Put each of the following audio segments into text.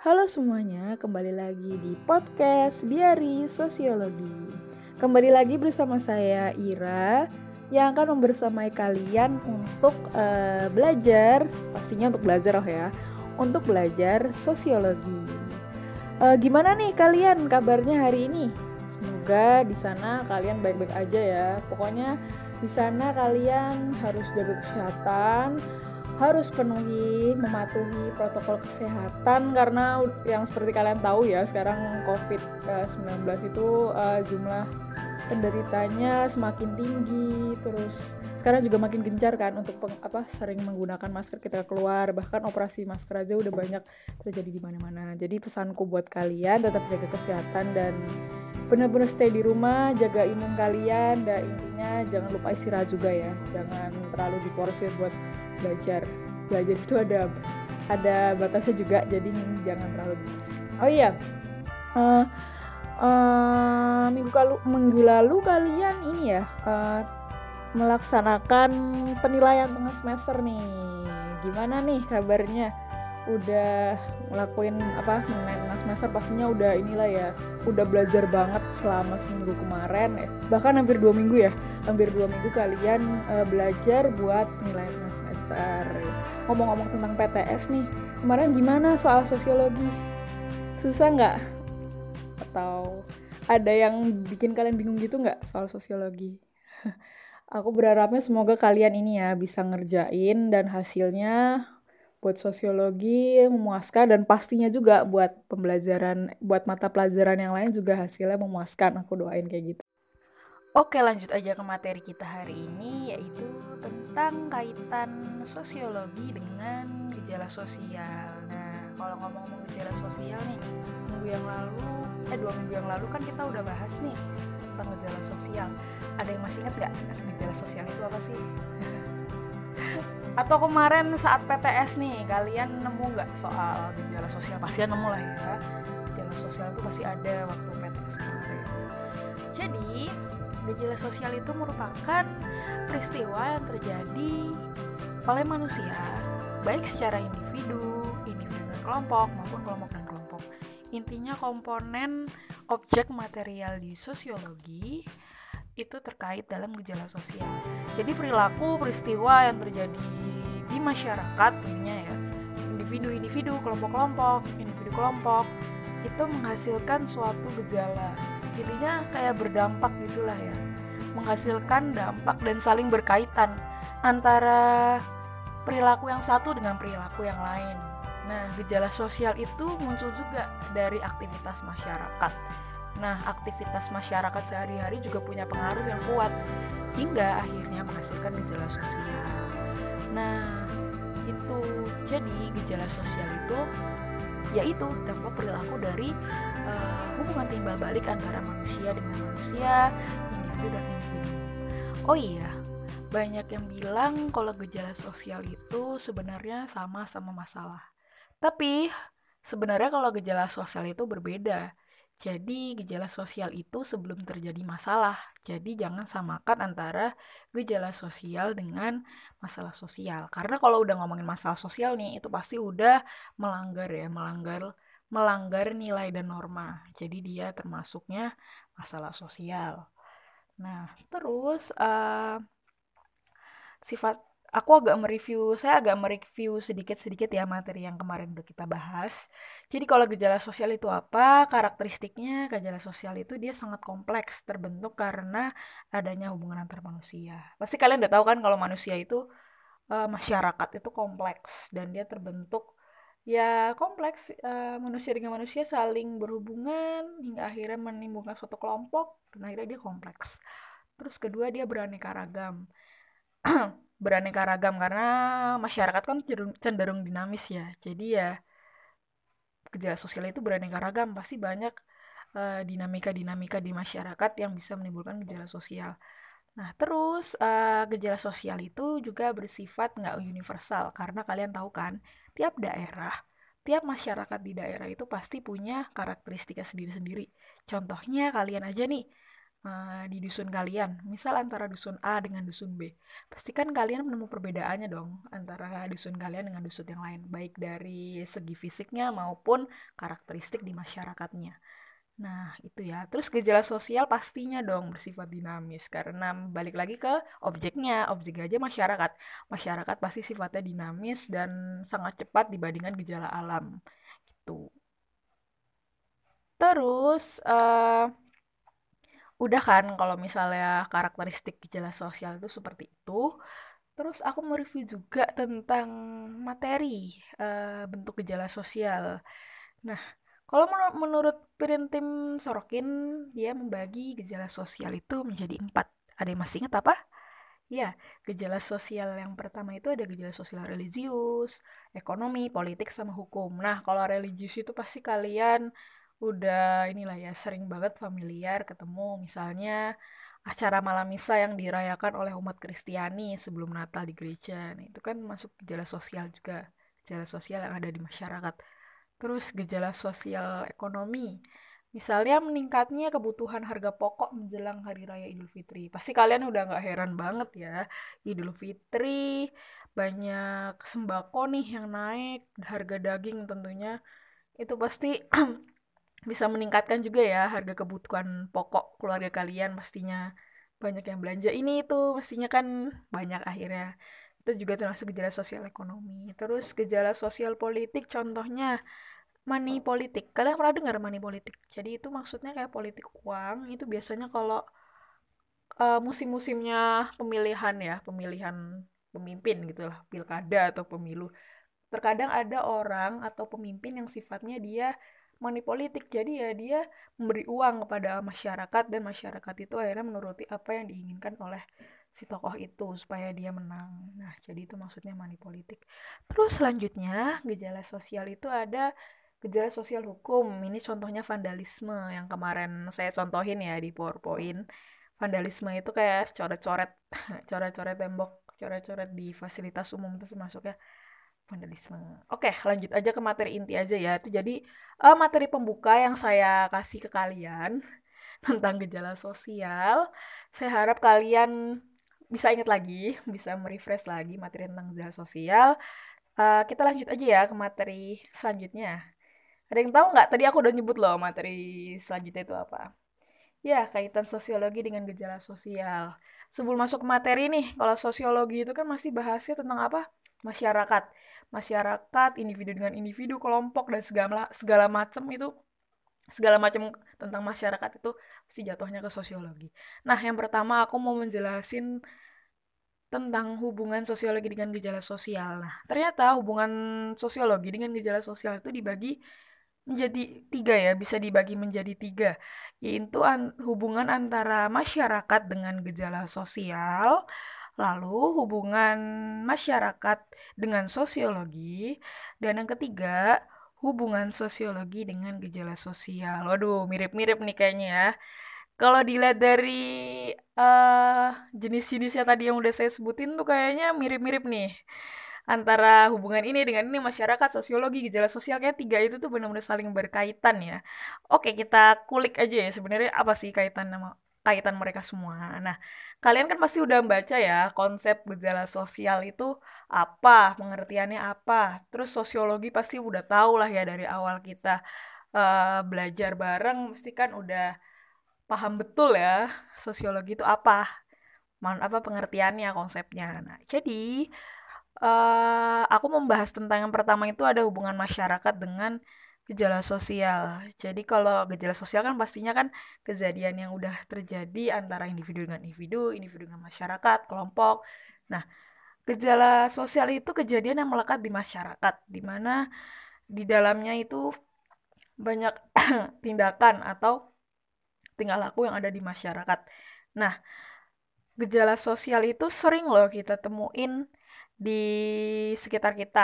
Halo semuanya, kembali lagi di podcast Diari Sosiologi. Kembali lagi bersama saya Ira yang akan membersamai kalian untuk uh, belajar, pastinya untuk belajar oh ya, untuk belajar sosiologi. Uh, gimana nih kalian kabarnya hari ini? Semoga di sana kalian baik-baik aja ya. Pokoknya di sana kalian harus jaga kesehatan, harus penuhi mematuhi protokol kesehatan karena yang seperti kalian tahu ya sekarang COVID-19 itu uh, jumlah penderitanya semakin tinggi terus sekarang juga makin gencar kan untuk peng, apa sering menggunakan masker kita keluar bahkan operasi masker aja udah banyak terjadi di mana-mana. Jadi pesanku buat kalian tetap jaga kesehatan dan benar-benar stay di rumah jaga imun kalian dan intinya jangan lupa istirahat juga ya. Jangan terlalu diforsir buat belajar. Belajar itu ada ada batasnya juga jadi jangan terlalu diforsir oh iya uh, uh, minggu lalu minggu lalu kalian ini ya uh, melaksanakan penilaian tengah semester nih. Gimana nih kabarnya? Udah ngelakuin apa tengah semester? Pastinya udah inilah ya udah belajar banget selama seminggu kemarin ya bahkan hampir dua minggu ya hampir dua minggu kalian uh, belajar buat tengah semester. Ngomong-ngomong tentang PTS nih kemarin gimana soal sosiologi? Susah nggak? Atau ada yang bikin kalian bingung gitu nggak soal sosiologi? Aku berharapnya semoga kalian ini ya bisa ngerjain dan hasilnya buat sosiologi memuaskan dan pastinya juga buat pembelajaran buat mata pelajaran yang lain juga hasilnya memuaskan. Aku doain kayak gitu. Oke lanjut aja ke materi kita hari ini yaitu tentang kaitan sosiologi dengan gejala sosial. Nah kalau ngomong-ngomong gejala sosial nih minggu yang lalu eh dua minggu yang lalu kan kita udah bahas nih tentang gejala sosial. Ada yang masih ingat gak gejala sosial itu apa sih? atau kemarin saat PTS nih kalian nemu nggak soal gejala sosial? Pasti nemu lah ya. Gejala sosial itu pasti ada waktu PTS kemarin. Jadi gejala sosial itu merupakan peristiwa yang terjadi oleh manusia baik secara individu individu dan kelompok maupun kelompok dan kelompok. Intinya komponen objek material di sosiologi itu terkait dalam gejala sosial. Jadi perilaku peristiwa yang terjadi di masyarakat tentunya ya individu-individu, kelompok-kelompok, individu kelompok itu menghasilkan suatu gejala. Intinya kayak berdampak gitulah ya. Menghasilkan dampak dan saling berkaitan antara perilaku yang satu dengan perilaku yang lain. Nah, gejala sosial itu muncul juga dari aktivitas masyarakat Nah, aktivitas masyarakat sehari-hari juga punya pengaruh yang kuat hingga akhirnya menghasilkan gejala sosial. Nah, itu jadi gejala sosial itu yaitu dampak perilaku dari uh, hubungan timbal balik antara manusia dengan manusia, individu dan individu. Oh iya, banyak yang bilang kalau gejala sosial itu sebenarnya sama sama masalah. Tapi sebenarnya kalau gejala sosial itu berbeda. Jadi gejala sosial itu sebelum terjadi masalah. Jadi jangan samakan antara gejala sosial dengan masalah sosial. Karena kalau udah ngomongin masalah sosial nih, itu pasti udah melanggar ya, melanggar melanggar nilai dan norma. Jadi dia termasuknya masalah sosial. Nah, terus uh, sifat aku agak mereview, saya agak mereview sedikit-sedikit ya materi yang kemarin udah kita bahas. Jadi kalau gejala sosial itu apa? Karakteristiknya gejala sosial itu dia sangat kompleks, terbentuk karena adanya hubungan antar manusia. Pasti kalian udah tahu kan kalau manusia itu uh, masyarakat itu kompleks dan dia terbentuk ya kompleks uh, manusia dengan manusia saling berhubungan hingga akhirnya menimbulkan suatu kelompok dan akhirnya dia kompleks. Terus kedua dia beraneka ragam. beraneka ragam karena masyarakat kan cenderung, dinamis ya. Jadi ya gejala sosial itu beraneka ragam. Pasti banyak uh, dinamika-dinamika di masyarakat yang bisa menimbulkan gejala sosial. Nah terus uh, gejala sosial itu juga bersifat nggak universal karena kalian tahu kan tiap daerah tiap masyarakat di daerah itu pasti punya karakteristika sendiri-sendiri. Contohnya kalian aja nih uh, di dusun kalian misal antara dusun A dengan dusun B pasti kan kalian menemu perbedaannya dong antara dusun kalian dengan dusun yang lain baik dari segi fisiknya maupun karakteristik di masyarakatnya Nah, itu ya. Terus gejala sosial pastinya dong bersifat dinamis karena balik lagi ke objeknya. Objek aja masyarakat. Masyarakat pasti sifatnya dinamis dan sangat cepat dibandingkan gejala alam. Gitu. Terus uh, udah kan kalau misalnya karakteristik gejala sosial itu seperti itu. Terus aku mau review juga tentang materi uh, bentuk gejala sosial. Nah, kalau menurut Tim Sorokin, dia membagi gejala sosial itu menjadi empat. Ada yang masih ingat apa? Ya, gejala sosial yang pertama itu ada gejala sosial religius, ekonomi, politik, sama hukum. Nah, kalau religius itu pasti kalian udah inilah ya sering banget familiar ketemu misalnya acara malam misa yang dirayakan oleh umat Kristiani sebelum Natal di gereja. Nah, itu kan masuk gejala sosial juga, gejala sosial yang ada di masyarakat. Terus gejala sosial ekonomi. Misalnya meningkatnya kebutuhan harga pokok menjelang Hari Raya Idul Fitri. Pasti kalian udah nggak heran banget ya. Idul Fitri, banyak sembako nih yang naik, harga daging tentunya. Itu pasti bisa meningkatkan juga ya harga kebutuhan pokok keluarga kalian pastinya. Banyak yang belanja. Ini itu mestinya kan banyak akhirnya. Itu juga termasuk gejala sosial ekonomi. Terus gejala sosial politik contohnya money politik. Kalian pernah dengar money politik? Jadi itu maksudnya kayak politik uang. Itu biasanya kalau uh, musim-musimnya pemilihan ya pemilihan pemimpin gitulah pilkada atau pemilu. Terkadang ada orang atau pemimpin yang sifatnya dia money politik. Jadi ya dia memberi uang kepada masyarakat dan masyarakat itu akhirnya menuruti apa yang diinginkan oleh si tokoh itu supaya dia menang. Nah jadi itu maksudnya money politik. Terus selanjutnya gejala sosial itu ada gejala sosial hukum. Ini contohnya vandalisme yang kemarin saya contohin ya di PowerPoint. Vandalisme itu kayak coret-coret coret-coret tembok coret-coret di fasilitas umum itu masuknya vandalisme oke lanjut aja ke materi inti aja ya itu jadi uh, materi pembuka yang saya kasih ke kalian tentang gejala sosial saya harap kalian bisa ingat lagi bisa merefresh lagi materi tentang gejala sosial uh, kita lanjut aja ya ke materi selanjutnya ada yang tahu nggak? Tadi aku udah nyebut loh materi selanjutnya itu apa. Ya, kaitan sosiologi dengan gejala sosial. Sebelum masuk ke materi nih, kalau sosiologi itu kan masih bahasnya tentang apa? Masyarakat. Masyarakat, individu dengan individu, kelompok, dan segala, segala macam itu segala macam tentang masyarakat itu pasti jatuhnya ke sosiologi. Nah, yang pertama aku mau menjelasin tentang hubungan sosiologi dengan gejala sosial. Nah, ternyata hubungan sosiologi dengan gejala sosial itu dibagi menjadi tiga ya, bisa dibagi menjadi tiga, yaitu an hubungan antara masyarakat dengan gejala sosial, lalu hubungan masyarakat dengan sosiologi, dan yang ketiga, hubungan sosiologi dengan gejala sosial. Waduh, mirip-mirip nih kayaknya ya. Kalau dilihat dari uh, jenis-jenisnya tadi yang udah saya sebutin tuh kayaknya mirip-mirip nih antara hubungan ini dengan ini masyarakat sosiologi gejala sosial kayak tiga itu tuh benar-benar saling berkaitan ya oke kita kulik aja ya sebenarnya apa sih kaitan nama kaitan mereka semua. Nah kalian kan pasti udah membaca ya konsep gejala sosial itu apa pengertiannya apa. Terus sosiologi pasti udah tahu lah ya dari awal kita uh, belajar bareng mesti kan udah paham betul ya sosiologi itu apa mana apa pengertiannya konsepnya. Nah jadi uh, aku membahas tentang yang pertama itu ada hubungan masyarakat dengan gejala sosial. Jadi kalau gejala sosial kan pastinya kan kejadian yang udah terjadi antara individu dengan individu, individu dengan masyarakat, kelompok. Nah, gejala sosial itu kejadian yang melekat di masyarakat, di mana di dalamnya itu banyak tindakan atau tingkah laku yang ada di masyarakat. Nah, gejala sosial itu sering loh kita temuin di sekitar kita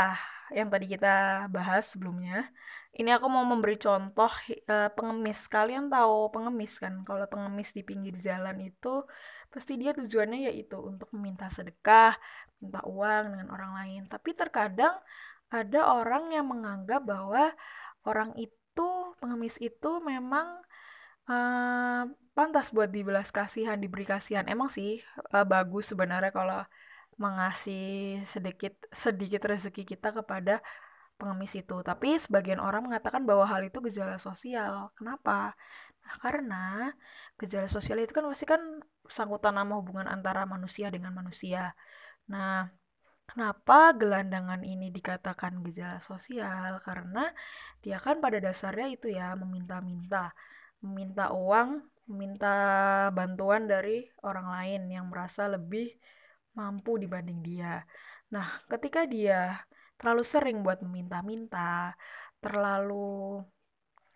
yang tadi kita bahas sebelumnya. Ini aku mau memberi contoh uh, pengemis. Kalian tahu pengemis kan? Kalau pengemis di pinggir jalan itu pasti dia tujuannya yaitu untuk meminta sedekah, minta uang dengan orang lain. Tapi terkadang ada orang yang menganggap bahwa orang itu pengemis itu memang uh, pantas buat dibelas kasihan diberi kasihan emang sih uh, bagus sebenarnya kalau mengasih sedikit sedikit rezeki kita kepada pengemis itu. Tapi sebagian orang mengatakan bahwa hal itu gejala sosial. Kenapa? Nah karena gejala sosial itu kan pasti kan sangkutan nama hubungan antara manusia dengan manusia. Nah Kenapa gelandangan ini dikatakan gejala sosial? Karena dia kan pada dasarnya itu ya meminta-minta, meminta uang, meminta bantuan dari orang lain yang merasa lebih mampu dibanding dia. Nah, ketika dia terlalu sering buat meminta-minta, terlalu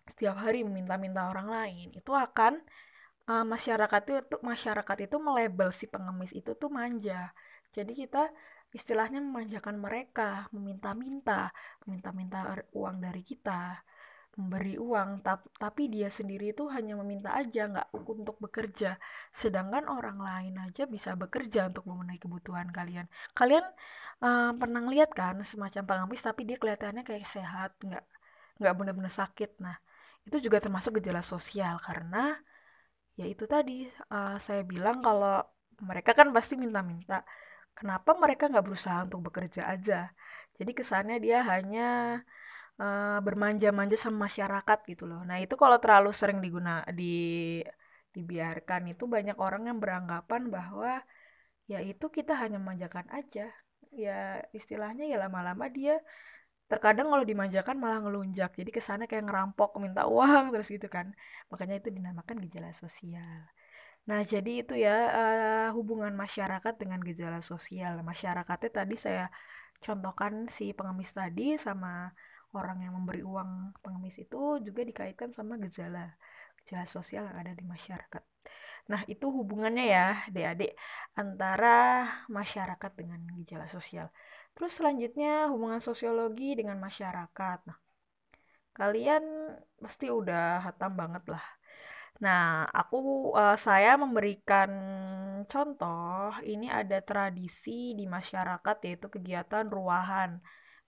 setiap hari meminta-minta orang lain, itu akan uh, masyarakat itu masyarakat itu melebel si pengemis itu tuh manja. Jadi kita istilahnya memanjakan mereka, meminta-minta, meminta-minta uang dari kita, memberi uang, tapi dia sendiri itu hanya meminta aja, nggak untuk bekerja. Sedangkan orang lain aja bisa bekerja untuk memenuhi kebutuhan kalian. Kalian uh, pernah lihat kan semacam pengemis, tapi dia kelihatannya kayak sehat, nggak nggak benar-benar sakit. Nah, itu juga termasuk gejala sosial karena ya itu tadi uh, saya bilang kalau mereka kan pasti minta-minta kenapa mereka nggak berusaha untuk bekerja aja jadi kesannya dia hanya uh, bermanja-manja sama masyarakat gitu loh. Nah itu kalau terlalu sering diguna di dibiarkan itu banyak orang yang beranggapan bahwa ya itu kita hanya memanjakan aja. Ya istilahnya ya lama-lama dia terkadang kalau dimanjakan malah ngelunjak. Jadi kesannya kayak ngerampok minta uang terus gitu kan. Makanya itu dinamakan gejala sosial. Nah, jadi itu ya uh, hubungan masyarakat dengan gejala sosial. Masyarakatnya tadi saya contohkan si pengemis tadi sama orang yang memberi uang pengemis itu juga dikaitkan sama gejala gejala sosial yang ada di masyarakat. Nah, itu hubungannya ya, adik-adik, antara masyarakat dengan gejala sosial. Terus selanjutnya hubungan sosiologi dengan masyarakat. Nah, kalian pasti udah hatam banget lah Nah, aku uh, saya memberikan contoh, ini ada tradisi di masyarakat yaitu kegiatan ruahan.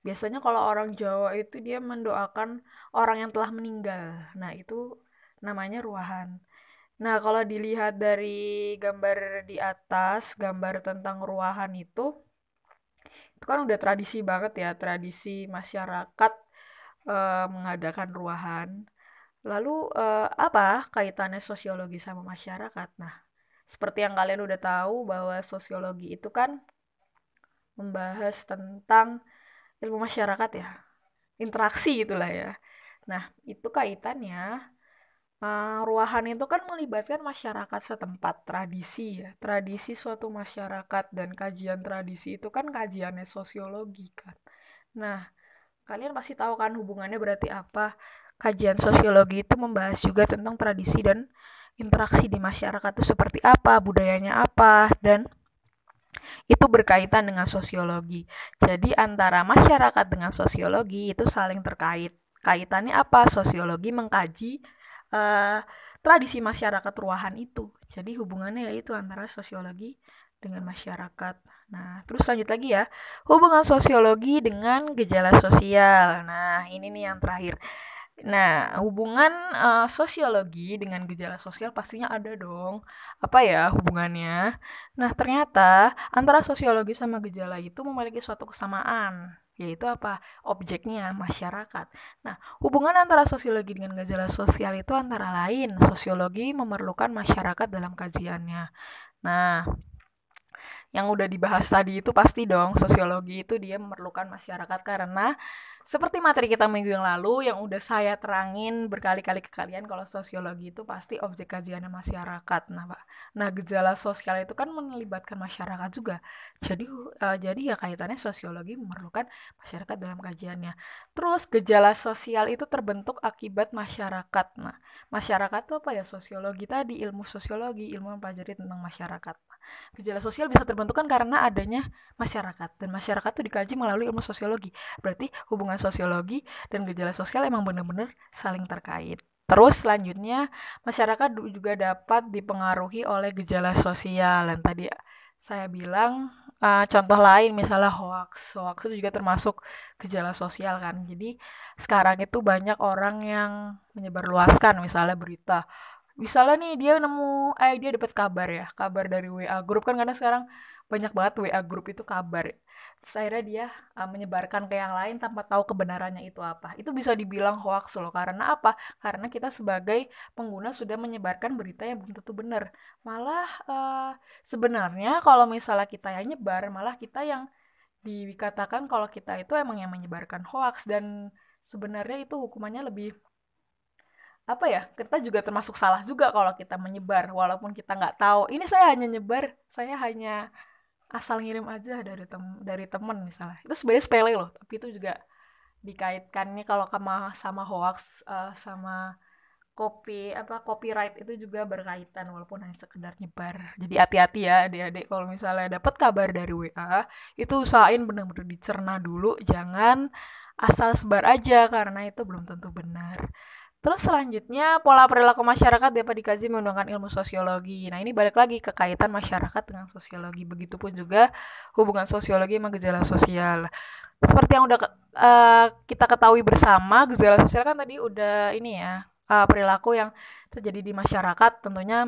Biasanya kalau orang Jawa itu dia mendoakan orang yang telah meninggal. Nah, itu namanya ruahan. Nah, kalau dilihat dari gambar di atas, gambar tentang ruahan itu itu kan udah tradisi banget ya, tradisi masyarakat uh, mengadakan ruahan. Lalu uh, apa kaitannya sosiologi sama masyarakat? Nah, seperti yang kalian udah tahu bahwa sosiologi itu kan membahas tentang ilmu masyarakat ya, interaksi itulah ya. Nah, itu kaitannya uh, ruahan itu kan melibatkan masyarakat setempat, tradisi ya. Tradisi suatu masyarakat dan kajian tradisi itu kan kajiannya sosiologi kan. Nah, kalian pasti tahu kan hubungannya berarti apa? kajian sosiologi itu membahas juga tentang tradisi dan interaksi di masyarakat itu seperti apa, budayanya apa, dan itu berkaitan dengan sosiologi. Jadi antara masyarakat dengan sosiologi itu saling terkait. Kaitannya apa? Sosiologi mengkaji uh, tradisi masyarakat ruahan itu. Jadi hubungannya yaitu antara sosiologi dengan masyarakat. Nah, terus lanjut lagi ya. Hubungan sosiologi dengan gejala sosial. Nah, ini nih yang terakhir. Nah, hubungan uh, sosiologi dengan gejala sosial pastinya ada dong. Apa ya hubungannya? Nah, ternyata antara sosiologi sama gejala itu memiliki suatu kesamaan, yaitu apa? Objeknya masyarakat. Nah, hubungan antara sosiologi dengan gejala sosial itu antara lain sosiologi memerlukan masyarakat dalam kajiannya. Nah, yang udah dibahas tadi itu pasti dong sosiologi itu dia memerlukan masyarakat. Karena seperti materi kita minggu yang lalu yang udah saya terangin berkali-kali ke kalian kalau sosiologi itu pasti objek kajiannya masyarakat. Nah pak nah gejala sosial itu kan melibatkan masyarakat juga. Jadi uh, jadi ya kaitannya sosiologi memerlukan masyarakat dalam kajiannya. Terus gejala sosial itu terbentuk akibat masyarakat. Nah masyarakat itu apa ya? Sosiologi tadi ilmu sosiologi ilmu mempelajari tentang masyarakat. Gejala sosial bisa terbentuk kan karena adanya masyarakat dan masyarakat itu dikaji melalui ilmu sosiologi. Berarti hubungan sosiologi dan gejala sosial emang benar-benar saling terkait. Terus selanjutnya masyarakat juga dapat dipengaruhi oleh gejala sosial. Dan tadi saya bilang uh, contoh lain misalnya hoax. Hoax itu juga termasuk gejala sosial kan. Jadi sekarang itu banyak orang yang menyebarluaskan misalnya berita. Misalnya nih dia nemu eh dia dapat kabar ya kabar dari WA grup kan karena sekarang banyak banget WA grup itu kabar. Terus akhirnya dia uh, menyebarkan ke yang lain tanpa tahu kebenarannya itu apa. Itu bisa dibilang hoax loh. Karena apa? Karena kita sebagai pengguna sudah menyebarkan berita yang belum tentu benar. Malah uh, sebenarnya kalau misalnya kita yang nyebar malah kita yang dikatakan kalau kita itu emang yang menyebarkan hoax. Dan sebenarnya itu hukumannya lebih apa ya kita juga termasuk salah juga kalau kita menyebar walaupun kita nggak tahu. Ini saya hanya nyebar saya hanya asal ngirim aja dari tem dari temen misalnya. Itu sebenarnya sepele loh tapi itu juga dikaitkannya kalau sama sama hoax uh, sama copy apa copyright itu juga berkaitan walaupun hanya sekedar nyebar. Jadi hati-hati ya adik-adik. Kalau misalnya dapat kabar dari WA itu usahain benar-benar dicerna dulu. Jangan asal sebar aja karena itu belum tentu benar Terus selanjutnya pola perilaku masyarakat dapat dikaji menggunakan ilmu sosiologi. Nah ini balik lagi ke kaitan masyarakat dengan sosiologi. Begitupun juga hubungan sosiologi sama gejala sosial. Seperti yang udah uh, kita ketahui bersama, gejala sosial kan tadi udah ini ya uh, perilaku yang terjadi di masyarakat tentunya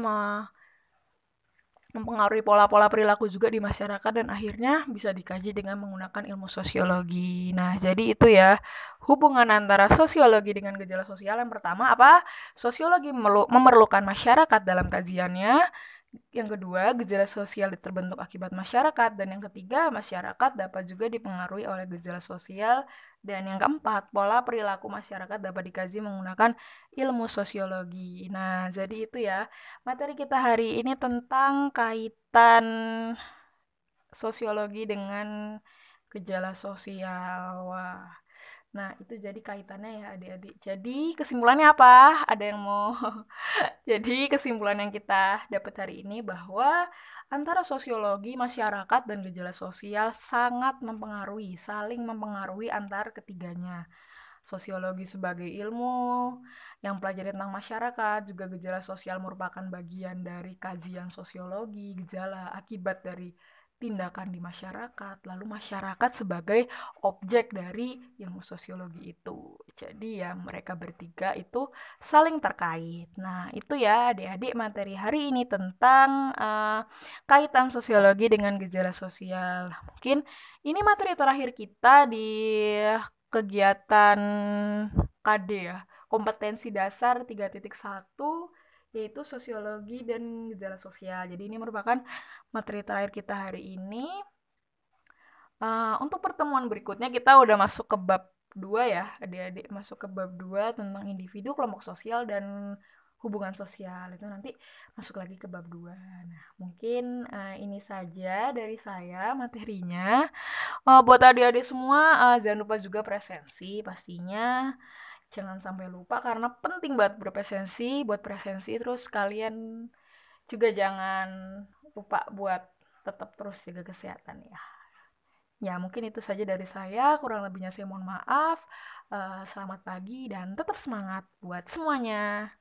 mempengaruhi pola-pola perilaku juga di masyarakat dan akhirnya bisa dikaji dengan menggunakan ilmu sosiologi. Nah, jadi itu ya hubungan antara sosiologi dengan gejala sosial. Yang pertama apa? Sosiologi memerlukan masyarakat dalam kajiannya yang kedua, gejala sosial terbentuk akibat masyarakat. Dan yang ketiga, masyarakat dapat juga dipengaruhi oleh gejala sosial. Dan yang keempat, pola perilaku masyarakat dapat dikaji menggunakan ilmu sosiologi. Nah, jadi itu ya, materi kita hari ini tentang kaitan sosiologi dengan gejala sosial. Wah, Nah, itu jadi kaitannya ya adik-adik. Jadi kesimpulannya apa? Ada yang mau? jadi kesimpulan yang kita dapat hari ini bahwa antara sosiologi, masyarakat, dan gejala sosial sangat mempengaruhi, saling mempengaruhi antar ketiganya. Sosiologi sebagai ilmu yang pelajari tentang masyarakat, juga gejala sosial merupakan bagian dari kajian sosiologi, gejala akibat dari tindakan di masyarakat, lalu masyarakat sebagai objek dari ilmu sosiologi itu. Jadi ya mereka bertiga itu saling terkait. Nah itu ya adik-adik materi hari ini tentang uh, kaitan sosiologi dengan gejala sosial. Mungkin ini materi terakhir kita di kegiatan KD ya, kompetensi dasar 3.1 yaitu sosiologi dan gejala sosial. Jadi ini merupakan materi terakhir kita hari ini. Uh, untuk pertemuan berikutnya kita udah masuk ke bab 2 ya, adik-adik masuk ke bab 2 tentang individu, kelompok sosial dan hubungan sosial. Itu nanti masuk lagi ke bab 2. Nah, mungkin uh, ini saja dari saya materinya. Uh, buat adik-adik semua uh, jangan lupa juga presensi pastinya jangan sampai lupa karena penting banget berpresensi buat presensi terus kalian juga jangan lupa buat tetap terus jaga kesehatan ya. Ya mungkin itu saja dari saya. Kurang lebihnya saya mohon maaf. Uh, selamat pagi dan tetap semangat buat semuanya